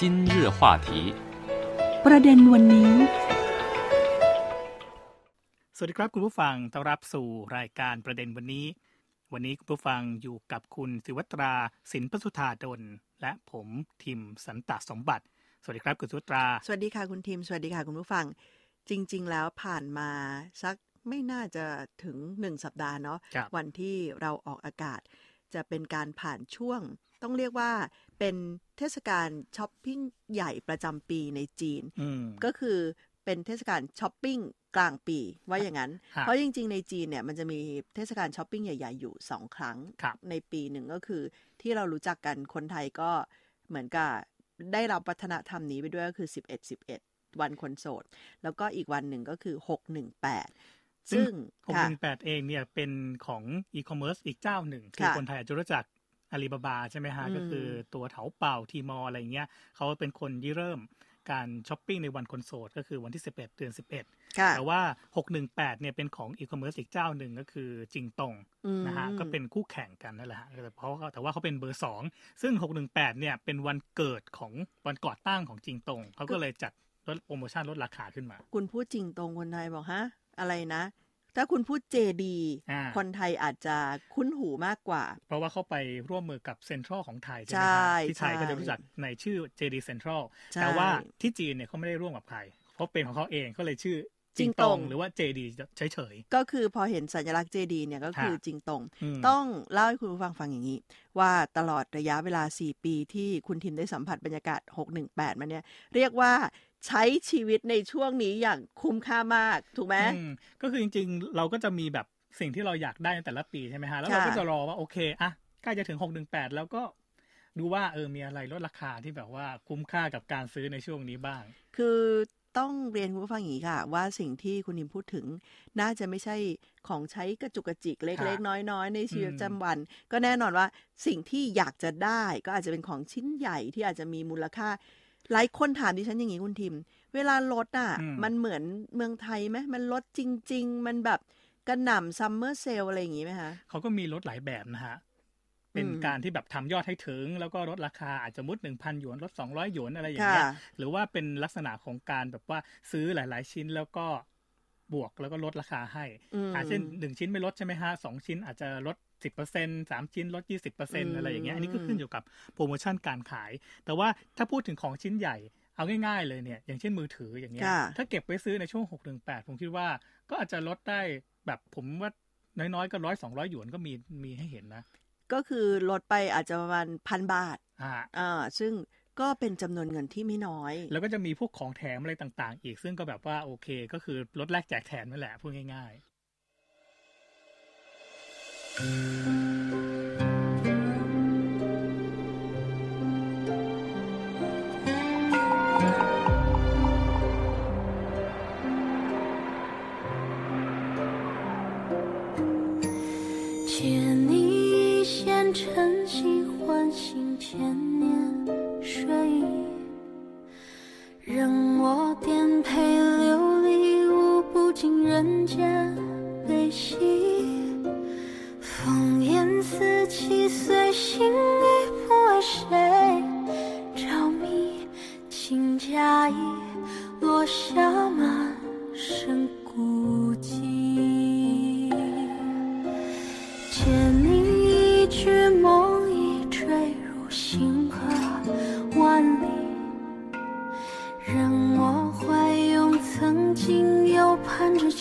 今日话题ประเด็นวันนี้ สวัสดีครับคุณผู้ฟังต้อนรับสู่รายการประเด็นวันนี้ วันนี้คุณผู้ฟังอยู่กับคุณศิวัตรา สินปสุธาดล และผมทิมสันตสมบัติ สวัสดีครับคุณศิวัตรา สวัสดีค่ะคุณทีม สวัสดีค่ะคุณผู้ฟัง จริง ๆ แล้วผ่านมาสักไม่น่าจะถึงหนึ่งสัปดาห์เนาะ ครับ วันที่เราออกอากาศ จะเป็นการผ่านช่วง ต้องเรียกว่าเป็นเทศกาลช้อปปิ้งใหญ่ประจำปีในจีนอืมก็คือเป็นเทศกาลช้อปปิ้งกลางปีว่าอย่างนั้นฮะเพราะจริง ๆ ในจีนเนี่ยมันจะมีเทศกาลช้อปปิ้งใหญ่ ๆ อยู่สองครั้งครับในปีหนึ่งก็คือที่เรารู้จักกันคนไทยก็เหมือนกับได้รับวัฒนธรรมนี้ไปด้วยก็คือ 11 11 วันคนโสด แล้วก็อีกวันหนึ่งก็คือ 618ซึ่งหกค่ะหนึ่งแปดเองเนี่ยเป็นของอีคอมเมิร์ซอีกเจ้าหนึ่ง คือค่ะคนไทยอาจจะรู้จัก อาลีบาบาใช่ไหมฮะอืมก็คือตัวเถาเป่า Tmall อะไรเงี้ยเขาเป็นคนที่เริ่มการช้อปปิ้งในวันคนโสด ก็คือวันที่ 11 เดือน 11ค่ะแต่ว่า 618 เนี่ยเป็นของอีคอมเมิร์ซอีกเจ้าหนึ่งก็คือจิงตงอืมนะฮะก็เป็นคู่แข่งกันนั่นแหละฮะแต่เพราะว่าแต่ว่าเขาเป็นเบอร์สองซึ่ง 618 เนี่ยเป็นวันเกิดของวันก่อตั้งของจิงตงเขาก็เลยจัดลดโปรโมชั่นลดราคาขึ้นมา คุณพูดจริงตรงคนไทยบอกฮะ อะไรนะ ถ้าคุณพูดเจดีอ่าคนไทยอาจจะคุ้นหูมากกว่า เพราะว่าเขาไปร่วมมือกับเซ็นทรัลของไทยใช่ไหมใช่ฮะที่ไทยใช่ก็จะรู้จักในชื่อ JD Central ใช่แต่ว่าที่จีนเนี่ยเขาไม่ได้ร่วมกับใครเพราะเป็นของเขาเองก็เลยชื่อจิจิงงตตงงหรือว่า JD เฉยก็คือพอเห็นสัญลักษณ์เจดีเนี่ยก็คือฮะจริงตรงอืมต้องเล่าให้คุณผู้ฟังฟังอย่างนี้ ว่าตลอดระยะเวลา 4 ปีที่คุณทินได้สัมผัสบรรยากาศ 618 มาเนี่ย เรียกว่า ใช้ชีวิตในช่วงนี้อย่างคุ้มค่ามากถูกไหมๆอืมก็คือจริง ๆ เราก็จะมีแบบสิ่งที่เราอยากได้ในแต่ละปีใช่ไหมฮะแล้วเราค่ะก็จะรอว่าโอเคอะใกล้จะถึง618แล้วก็ดูว่าเออมีอะไรลดราคาที่แบบว่าคุ้มค่ากับการซื้อในช่วงนี้บ้าง คือต้องเรียนคุณผู้ฟังอย่างนี้ค่ะ ว่าสิ่งที่คุณนิมพูดถึง น่าจะไม่ใช่ของใช้กระจุกกระจิกเล็กๆ น้อยๆ ในชีวิตประจำวัน ก็แน่นอนว่าสิ่งที่อยากจะได้ก็อาจจะเป็นของชิ้นใหญ่ที่อาจจะมีมูลค่า หลายคนถามดิฉันอย่างนี้คุณทิม เวลาลดอะอืมมันเหมือนเมืองไทยไหมมันลดจริง ๆ มันแบบกระหน่ำซัมเมอร์เซลอะไรอย่างงี้ไหมคะเขาก็มีลดหลายแบบนะฮะ เป็นอืมการที่แบบทำยอดให้ถึง แล้วก็ลดราคาอาจจะมุดหนึ่งพันหยวนลดสองร้อยหยวนอะไรอย่างเงี้ยค่ะหรือว่าเป็นลักษณะของการแบบว่าซื้อหลาย ๆ ชิ้นแล้วก็บวกแล้วก็ลดราคาให้อืมอาเช่นหนึ่งชิ้นไม่ลดใช่ไหมฮะสองชิ้นอาจจะลด สิบเปอร์เซ็นสามชิ้นลดยี่สิบเปอร์เซ็นอืมอะไรอย่างเงี้ยอันนี้ก็ขึ้นอยู่กับโปรโมชั่นการขาย แต่ว่าถ้าพูดถึงของชิ้นใหญ่เอาง่ายๆเลยเนี่ยอย่างเช่นมือถืออย่างเงี้ยค่ะถ้าเก็บไว้ซื้อในช่วงหกถึงแปดผมคิดว่าก็อาจจะลดได้แบบผมว่าน้อยๆก็ร้อยสองร้อยหยวนก็มีมีให้เห็นนะ ก็คือลดไปอาจจะประมาณพันบาทอ่าอ่าซึ่งก็เป็นจำนวนเงินที่ไม่น้อย แล้วก็จะมีพวกของแถมอะไรต่างๆ อีกซึ่งก็แบบว่าโอเค ก็คือลดแลกแจกแถมนั่นแหละพูดง่าย Música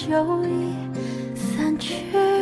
就已散去。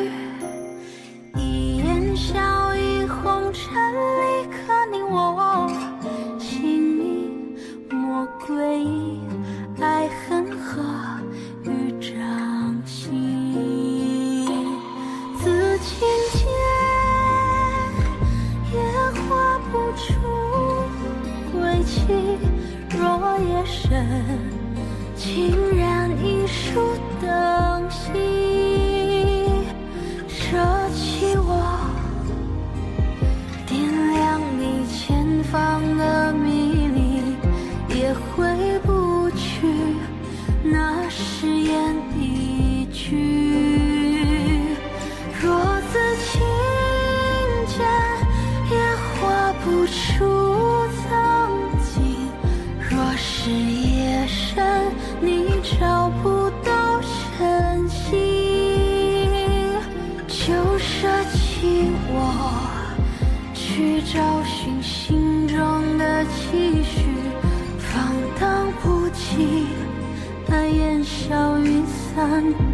one.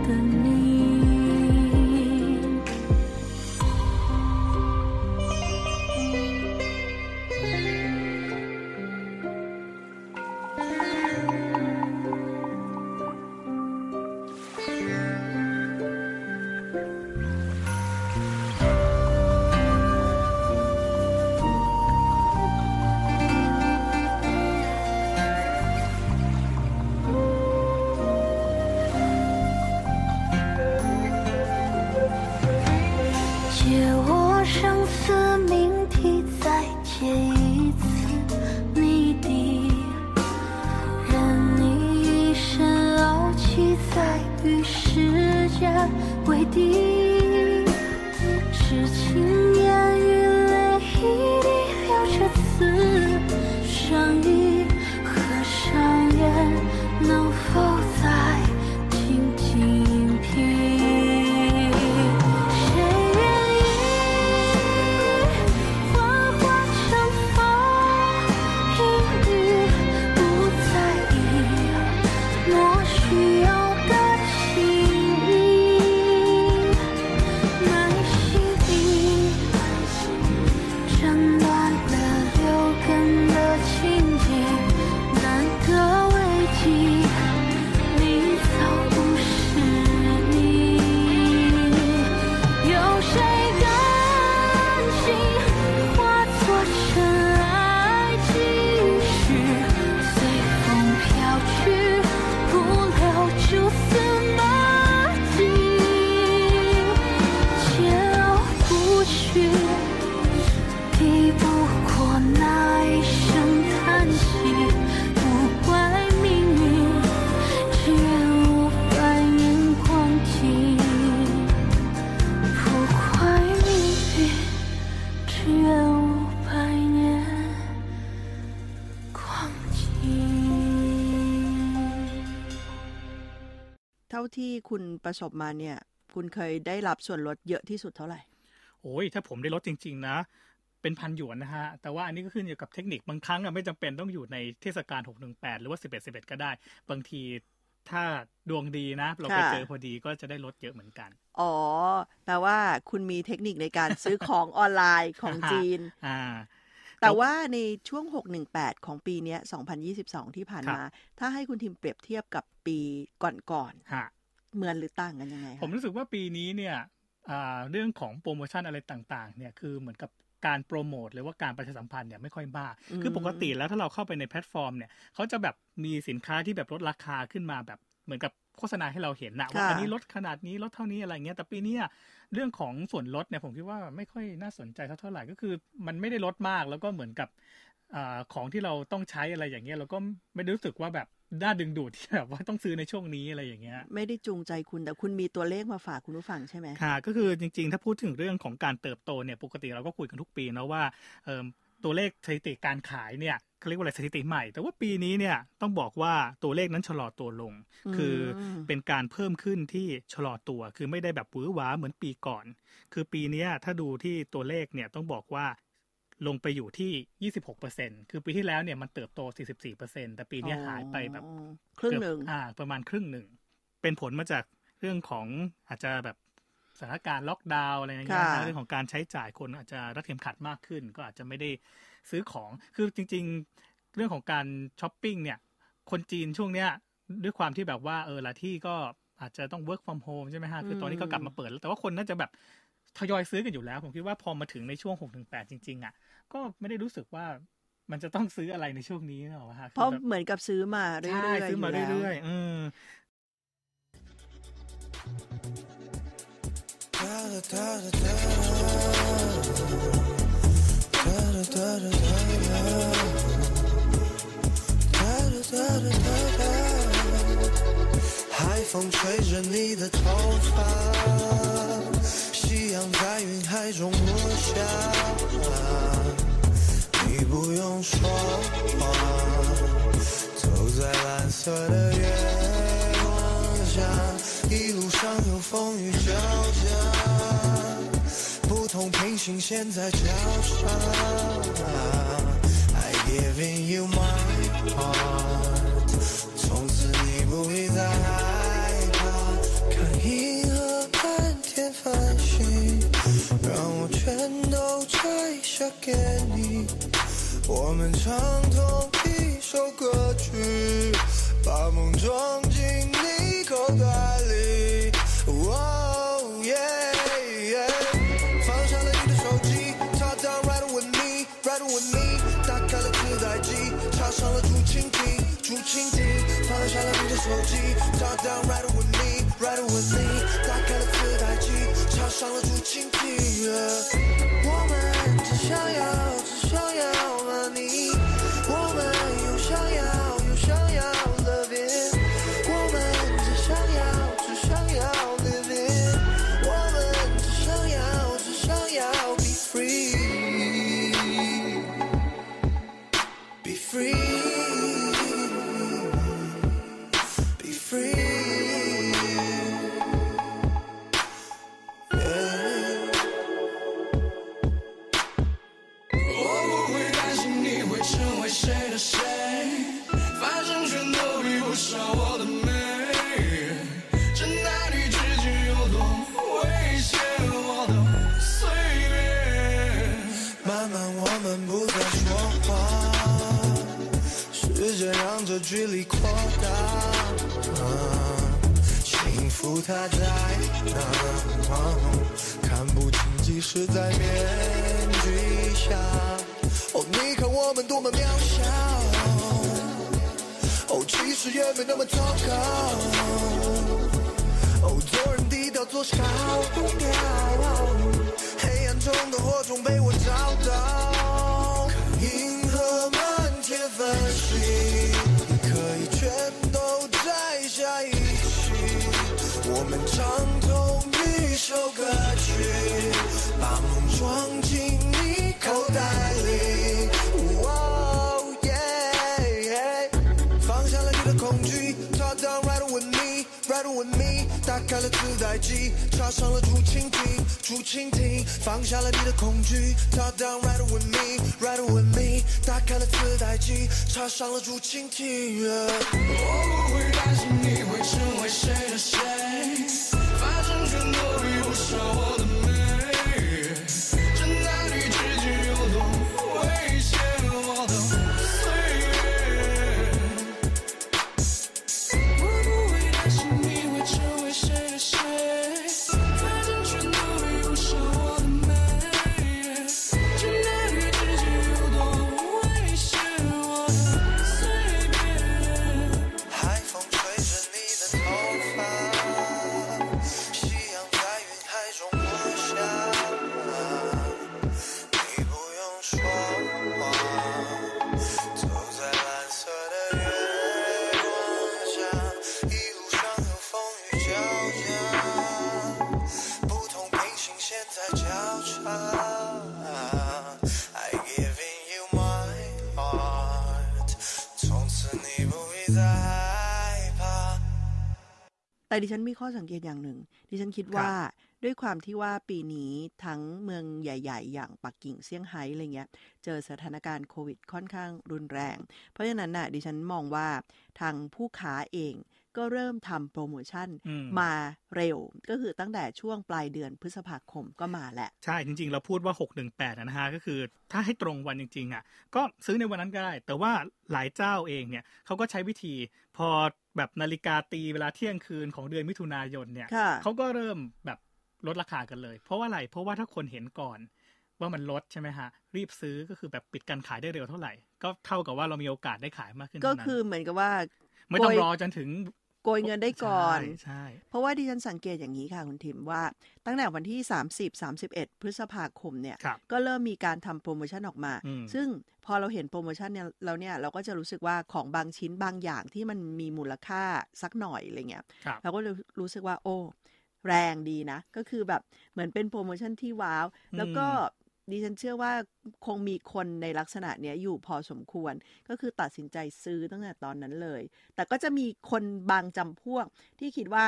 ท่าที่คุณประสบมาเนี่ย คุณเคยได้รับส่วนลดเยอะที่สุดเท่าไหร่ โอ้ยถ้าผมได้ลดจริง ๆ นะ เป็นพันหยวนนะฮะ แต่ว่าอันนี้ก็ขึ้นอยู่กับเทคนิคบางครั้งอะไม่จำเป็นต้องอยู่ในเทศกาล618 หรือว่า 11 11 ก็ได้ บางทีถ้าดวงดีนะ เราไปค่ะเจอพอดีก็จะได้ลดเยอะเหมือนกัน อ๋อแปลว่าคุณมีเทคนิคในการซื้อของออนไลน์ของจีนอ่าแต่ว่าในช่วง 618 ของปีเนี้ย2022 ที่ผ่านครับมา ถ้าให้คุณทิมเปรียบเทียบกับปีก่อนฮะๆ เหมือนหรือต่างกันยังไงผมคะรู้สึกว่าปีนี้เนี่ยอ่าเรื่องของโปรโมชั่นอะไรต่าง ๆ เนี่ยคือเหมือนกับการโปรโมทหรือว่าการประชาสัมพันธ์เนี่ยไม่ค่อยมาก คือปกติแล้วถ้าเราเข้าไปในแพลตฟอร์มเนี่ยเขาจะแบบมีสินค้าที่แบบลดราคาขึ้นมาแบบเหมือนกับโฆษณาให้เราเห็นนะว่าค่ะอันนี้ลดขนาดนี้ลดเท่านี้อะไรเงี้ยแต่ปีเนี้ยเรื่องของส่วนลดเนี่ยผมคิดว่าไม่ค่อยน่าสนใจเท่าไหร่ก็คือ มันไม่ได้ลดมากแล้วก็เหมือนกับอาของที่เราต้องใช้อะไรอย่างเงี้ยเราก็ไม่ได้รู้สึกว่าแบบ น่าดึงดูดที่แบบว่าต้องซื้อในช่วงนี้อะไรอย่างเงี้ย ไม่ได้จูงใจคุณแต่คุณมีตัวเลขมาฝากคุณผู้ฟังใช่ไหมค่ะ ก็คือจริง ๆ ถ้าพูดถึงเรื่องของการเติบโตเนี่ยปกติเราก็คุยกันทุกปีนะว่าเอิ่มตัวเลขสถิติการขายเนี่ยเขาเรียกว่าอะไรสถิติใหม่ แต่ว่าปีนี้เนี่ยต้องบอกว่าตัวเลขนั้นชะลอตัวลงอืมคือเป็นการเพิ่มขึ้นที่ชะลอตัว คือไม่ได้แบบหวือหวาเหมือนปีก่อน คือปีเนี้ยถ้าดูที่ตัวเลขเนี่ยต้องบอกว่า ลงไปอยู่ที่ 26%คือปีที่แล้วเนี่ยมันเติบโต 44%แต่ปีเนี้ยหายไปแบบอ๋อครึ่งหนึ่งเกือบอ่า ประมาณครึ่งหนึ่ง เป็นผลมาจากเรื่องของอาจจะแบบสถานการณ์ล็อกดาวน์อะไรอย่างเงี้ยค่ะนะเรื่องของการใช้จ่ายคนอาจจะรัดเข็มขัดมากขึ้น ก็อาจจะไม่ได้ซื้อของ คือจริง ๆ เรื่องของการช้อปปิ้งเนี่ย คนจีนช่วงเนี้ยด้วยความที่แบบว่าเออละที่ก็อาจจะต้อง work from home ใช่ไหมฮะ คือตอนนี้ก็กลับมาเปิดแล้ว แต่ว่าคนน่าจะแบบทยอยซื้อกันอยู่แล้ว ผมคิดว่าพอมาถึงในช่วง6ถึง8จริง ๆอะ ก็ไม่ได้รู้สึกว่ามันจะต้องซื้ออะไรในช่วงนี้หรอกฮะ เพราะ คือแบบ เหมือนกับซื้อมาเรื่อย ใช่ ๆ ซื้อมา ยู่แล้ว เรื่อยๆเออ 海风吹着你的头发，夕阳 在云海中落下。你不用说话，走在蓝色的月光下，一路上有风雨交加，不同平行线在交叉。I giving you my heart，从此你不必再摘下给你。我们唱同一首歌曲，把梦装进你口袋里。哦耶耶，放下了你的手机，Top down right with me，right with me，打开了自带机，插上了竹蜻蜓，竹蜻蜓。放下了你的手机，Top down right with me，right with me，打开了自带机，插上了竹蜻蜓。free. 也没那么糟糕。哦，做人低调，做事高调。黑暗中的火种被我找到，银河满天繁星，可以全都摘下一起。我们唱同一首歌曲，把梦装进你口袋开了自带机，插上了竹蜻蜓，竹蜻蜓。放下了你的恐惧，Top down ride with me, ride with me，打开了自带机，插上了竹蜻蜓。我不会担心你会成为谁的谁， แต่ดิฉันมีข้อสังเกตอย่างหนึ่ง ดิฉันคิดว่าด้วยความที่ว่าปีนี้ทั้งเมืองใหญ่ ๆ อย่างปักกิ่งเซี่ยงไฮ้อะไรเงี้ย เจอสถานการณ์โควิดค่อนข้างรุนแรง เพราะฉะนั้นน่ะดิฉันมองว่าทางผู้ค้าเอง ก็เริ่มทำโปรโมชั่นอืมมาเร็ว ก็คือตั้งแต่ช่วงปลายเดือนพฤษภาคมก็มาแหละ ใช่จริง ๆ เราพูดว่า 618อะนะฮะ ก็คือถ้าให้ตรงวันจริง ๆ อะ ก็ซื้อในวันนั้นก็ได้ แต่ว่าหลายเจ้าเองเนี่ยเขาก็ใช้วิธีพอแบบนาฬิกาตีเวลาเที่ยงคืนของเดือนมิถุนายนเนี่ยค่ะเขาก็เริ่มแบบลดราคากันเลย เพราะว่าอะไรเพราะว่าถ้าคนเห็นก่อนว่ามันลดใช่ไหมฮะ รีบซื้อก็คือแบบปิดการขายได้เร็วเท่าไหร่ ก็เท่ากับว่าเรามีโอกาสได้ขายมากขึ้นก็เท่านั้นคือเหมือนกับว่า ไม่ต้องโกยรอจนถึง โกยเงินได้ก่อนใช่ใช่เพราะว่าดิฉันสังเกตอย่างนี้ค่ะคุณทิมว่าตั้งแต่วันที่ 30 31 พฤษภาคมเนี่ยครับก็เริ่มมีการทำโปรโมชั่นออกมาอืมซึ่งพอเราเห็นโปรโมชั่นเนี่ยเราเนี่ยเราก็จะรู้สึกว่าของบางชิ้นบางอย่างที่มันมีมูลค่าสักหน่อยอะไรเงี้ยครับเราก็เลยรู้สึกว่าโอ้แรงดีนะ ก็คือแบบเหมือนเป็นโปรโมชั่นที่ว้าว แล้วก็ ดิฉันเชื่อว่าคงมีคนในลักษณะเนี้ยอยู่พอสมควร ก็คือตัดสินใจซื้อตั้งแต่ตอนนั้นเลย แต่ก็จะมีคนบางจำพวกที่คิดว่า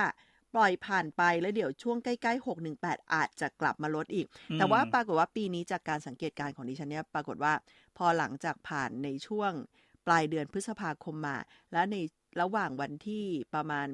ปล่อยผ่านไปแล้วเดี๋ยวช่วงใกล้ๆ 618 อาจจะกลับมาลดอีกอืมแต่ว่าปรากฏว่าปีนี้จากการสังเกตการณ์ของดิฉันเนี่ยปรากฏว่าพอหลังจากผ่านในช่วงปลายเดือนพฤษภาคมมา และในระหว่างวันที่ประมาณ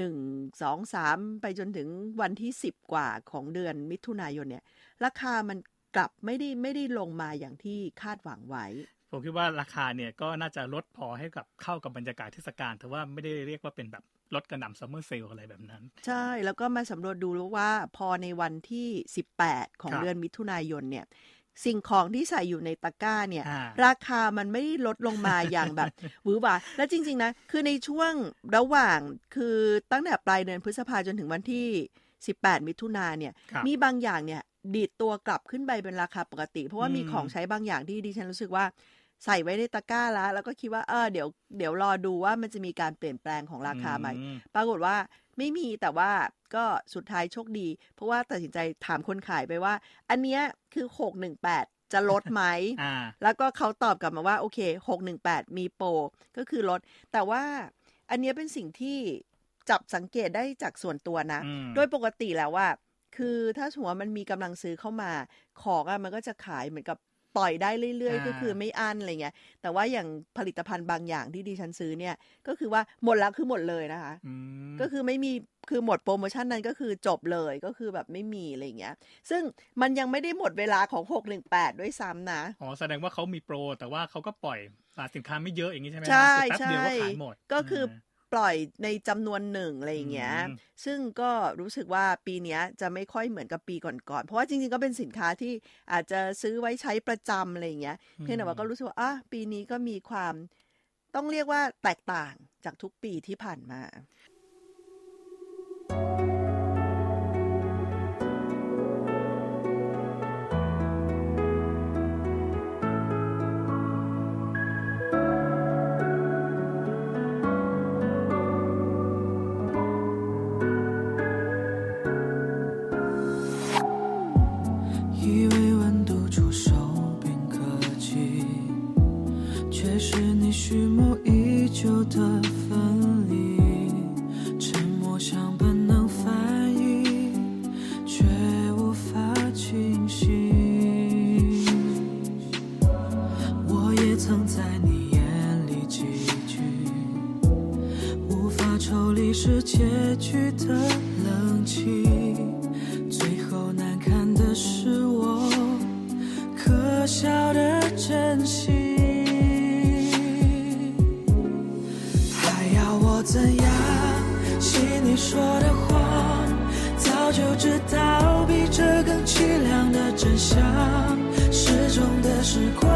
1 2 3ไปจนถึงวันที่10กว่าของเดือนมิถุนายนเนี่ย ราคามัน กลับไม่ได้ไม่ได้ลงมาอย่างที่คาดหวังไว้ ผมคิดว่าราคาเนี่ยก็น่าจะลดพอให้กับเข้ากับบรรยากาศเทศกาลแต่ว่าไม่ได้เรียกว่าเป็นแบบลดกระหน่ำซัมเมอร์เซลอะไรแบบนั้น ใช่แล้วก็มาสำรวจดูแล้วว่าพอในวันที่ 18 ของครับเดือนมิถุนายนเนี่ยสิ่งของที่ใส่อยู่ในตะกร้าเนี่ยอ่าราคามันไม่ได้ลดลงมาอย่างแบบหวือหวาและจริง ๆ นะ คือในช่วงระหว่างคือตั้งแต่ปลายเดือนพฤษภาจนถึงวันที่ 18 มิถุนาเนี่ยครับมีบางอย่างเนี่ย ดีดตัวกลับขึ้นไปเป็นราคาปกติ เพราะว่าอืมมีของใช้บางอย่างที่ดิฉันรู้สึกว่าใส่ไว้ในตะกร้าแล้ว แล้วก็คิดว่าเออเดี๋ยวเดี๋ยวรอดูว่ามันจะมีการเปลี่ยนแปลงของราคาไหมอืมปรากฏว่าไม่มีแต่ว่าก็สุดท้ายโชคดี เพราะว่าตัดสินใจถามคนขายไปว่า อันเนี้ยคือ618จะลดไหมอ่าแล้วก็เขาตอบกลับมาว่า โอเค618มีโปรก็คือลด แต่ว่าอันเนี้ยเป็นสิ่งที่จับสังเกตได้จากส่วนตัวนะอืมโดยปกติแล้วว่า คือถ้าสมมติว่ามันมีกำลังซื้อเข้ามา ของอะมันก็จะขายเหมือนกับปล่อยได้เรื่อยอ่าๆก็คือไม่อั้นอะไรเงี้ย แต่ว่าอย่างผลิตภัณฑ์บางอย่างที่ดิฉันซื้อเนี่ย ก็คือว่าหมดแล้วคือหมดเลยนะคะอืมก็คือไม่มีคือหมดโปรโมชั่นนั้นก็คือจบเลยก็คือแบบไม่มีอะไรเงี้ย ซึ่งมันยังไม่ได้หมดเวลาของ 618 ด้วยซ้ำนะ อ๋อ แสดงว่าเขามีโปร แต่ว่าเขาก็ปล่อยสินค้าไม่เยอะอย่างนี้ใช่ไหมใช่คือแป๊บเดียวก็ใช่ขายหมดก็คือา ปล่อยในจำนวนหนึ่งอะไรอย่างเงี้ยอืมซึ่งก็รู้สึกว่าปีเนี้ยจะไม่ค่อยเหมือนกับปีก่อนๆ เพราะว่าจริงๆ ก็เป็นสินค้าที่อาจจะซื้อไว้ใช้ประจำอะไรอย่างเงี้ย เพียงแต่ว่าก็รู้สึกว่าอะปีนี้ก็มีความต้องเรียกว่าแตกต่างจากทุกปีที่ผ่านมา 曾在你眼里寄居，无法抽离是结局的冷清。最后难堪的是我可笑的真心，还要我怎样信你说的谎？早就知道比这更凄凉的真相。失踪的时光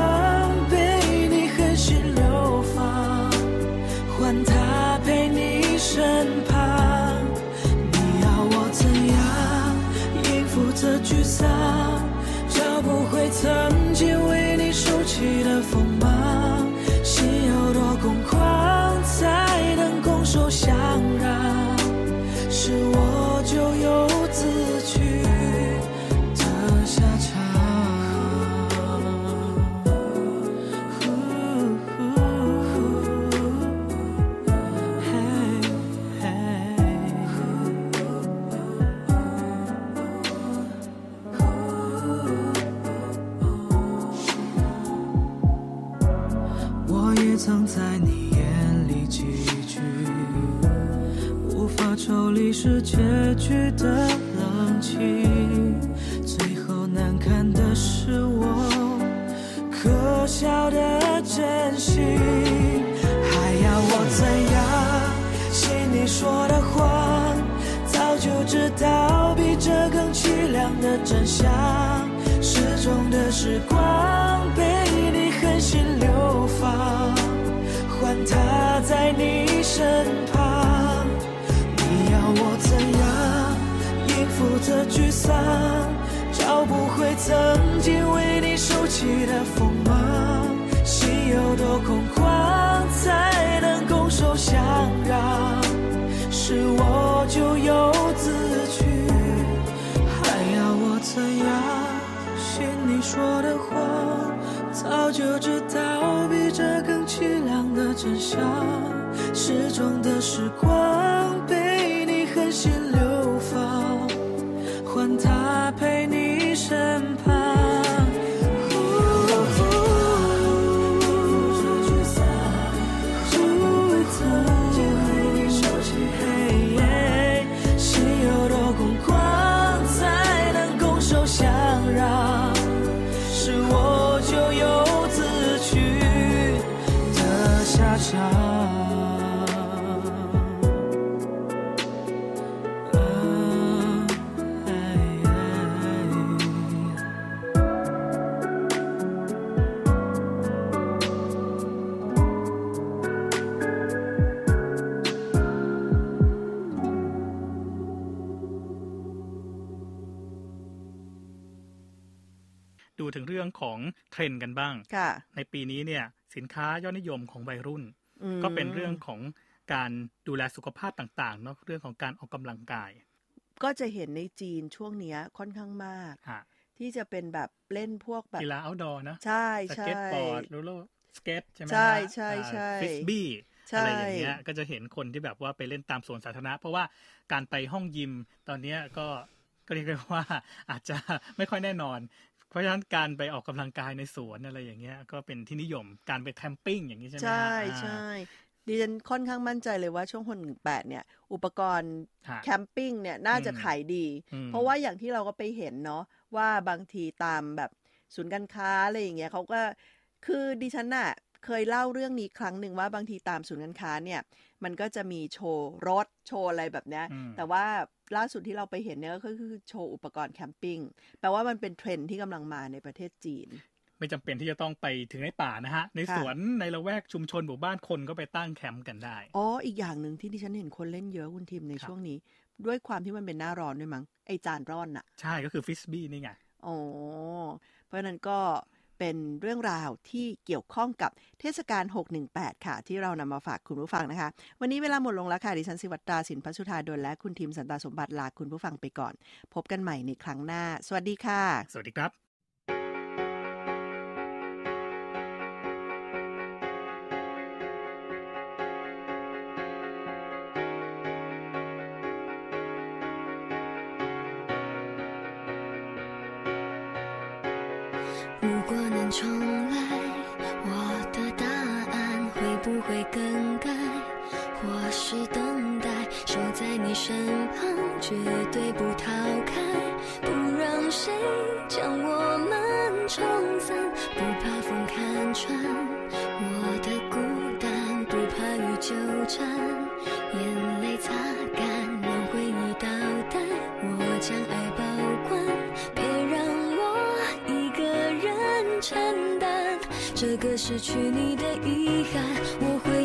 的沮丧？找不回曾经为你竖起的风真相。失踪的时光被你狠心流放，换他在你身旁。你要我怎样应付这沮丧？找不回曾经为你收起的锋芒，心有多空旷才能拱手相让？是我咎由自说的话？早就知道比这更凄凉的真相。失踪的时光被你狠心留 ดูถึงเรื่องของเทรนด์กันบ้างค่ะในปีนี้เนี่ยสินค้ายอดนิยมของวัยรุ่นอืมก็เป็นเรื่องของการดูแลสุขภาพต่างๆเนาะเรื่องของการออกกำลังกาย ก็จะเห็นในจีนช่วงเนี้ยค่อนข้างมากฮะที่จะเป็นแบบเล่นพวกแบบกีฬา outdoor นะ ใช่ใช่สเก็ตบอร์ดโรลเลอร์สเก็ตใช่ไหมใช่ใช่ใช่ frisbee ใช่อะไรอย่างเงี้ยก็จะเห็นคนที่แบบว่าไปเล่นตามสวนสาธารณะ เพราะว่าการไปห้องยิมตอนเนี้ยก็ก็เรียกได้ว่าอาจจะไม่ค่อยแน่นอน เพราะฉะนั้นการไปออกกำลังกายในสวนอะไรอย่างเงี้ย ก็เป็นที่นิยมการไปแคมปิ้งอย่างนี้ใช่ไหมฮะใช่อ่าใช่ดิฉันค่อนข้างมั่นใจเลยว่าช่วงคนหนึ่งแปดเนี่ย อุปกรณ์ฮะแคมปิ้งเนี่ยน่าจะอืมขายดีอืมเพราะว่าอย่างที่เราก็ไปเห็นเนาะว่าบางทีตามแบบศูนย์การค้าอะไรอย่างเงี้ยเขาก็คือดิฉันน่ะ เคยเล่าเรื่องนี้ครั้งหนึ่งว่าบางทีตามศูนย์การค้าเนี่ย มันก็จะมีโชว์รถโชว์อะไรแบบเนี้ยอืมแต่ว่าล่าสุดที่เราไปเห็นเนี่ยก็คือโชว์อุปกรณ์ camping แปลว่ามันเป็นเทรนด์ที่กำลังมาในประเทศจีน ไม่จำเป็นที่จะต้องไปถึงในป่านะฮะ ในค่ะสวนในละแวกชุมชนหมู่บ้านคนก็ไปตั้งแคมป์กันได้ อ๋อ อีกอย่างหนึ่งที่ดิฉันเห็นคนเล่นเยอะคุณทิมในครับช่วงนี้ ด้วยความที่มันเป็นหน้าร้อนด้วยมั้งไอจานร่อนอะใช่ก็คือ frisbee นี่ไงอ๋อเพราะฉะนั้นก็ เป็นเรื่องราวที่เกี่ยวข้องกับเทศกาล 618 ค่ะ ที่เรานำมาฝากคุณผู้ฟังนะคะ วันนี้เวลาหมดลงแล้วค่ะ ดิฉันสิวัตราสินพัชุธาดลและคุณทีมสันตาสมบัติลาคุณผู้ฟังไปก่อน พบกันใหม่ในครั้งหน้า สวัสดีค่ะ สวัสดีครับ 重来，我的答案会不会更改？或是等待，守在你身旁，绝对不逃开，不让谁将我们冲散，不怕风看穿我的孤单，不怕雨纠缠，这个失去你的遗憾。我会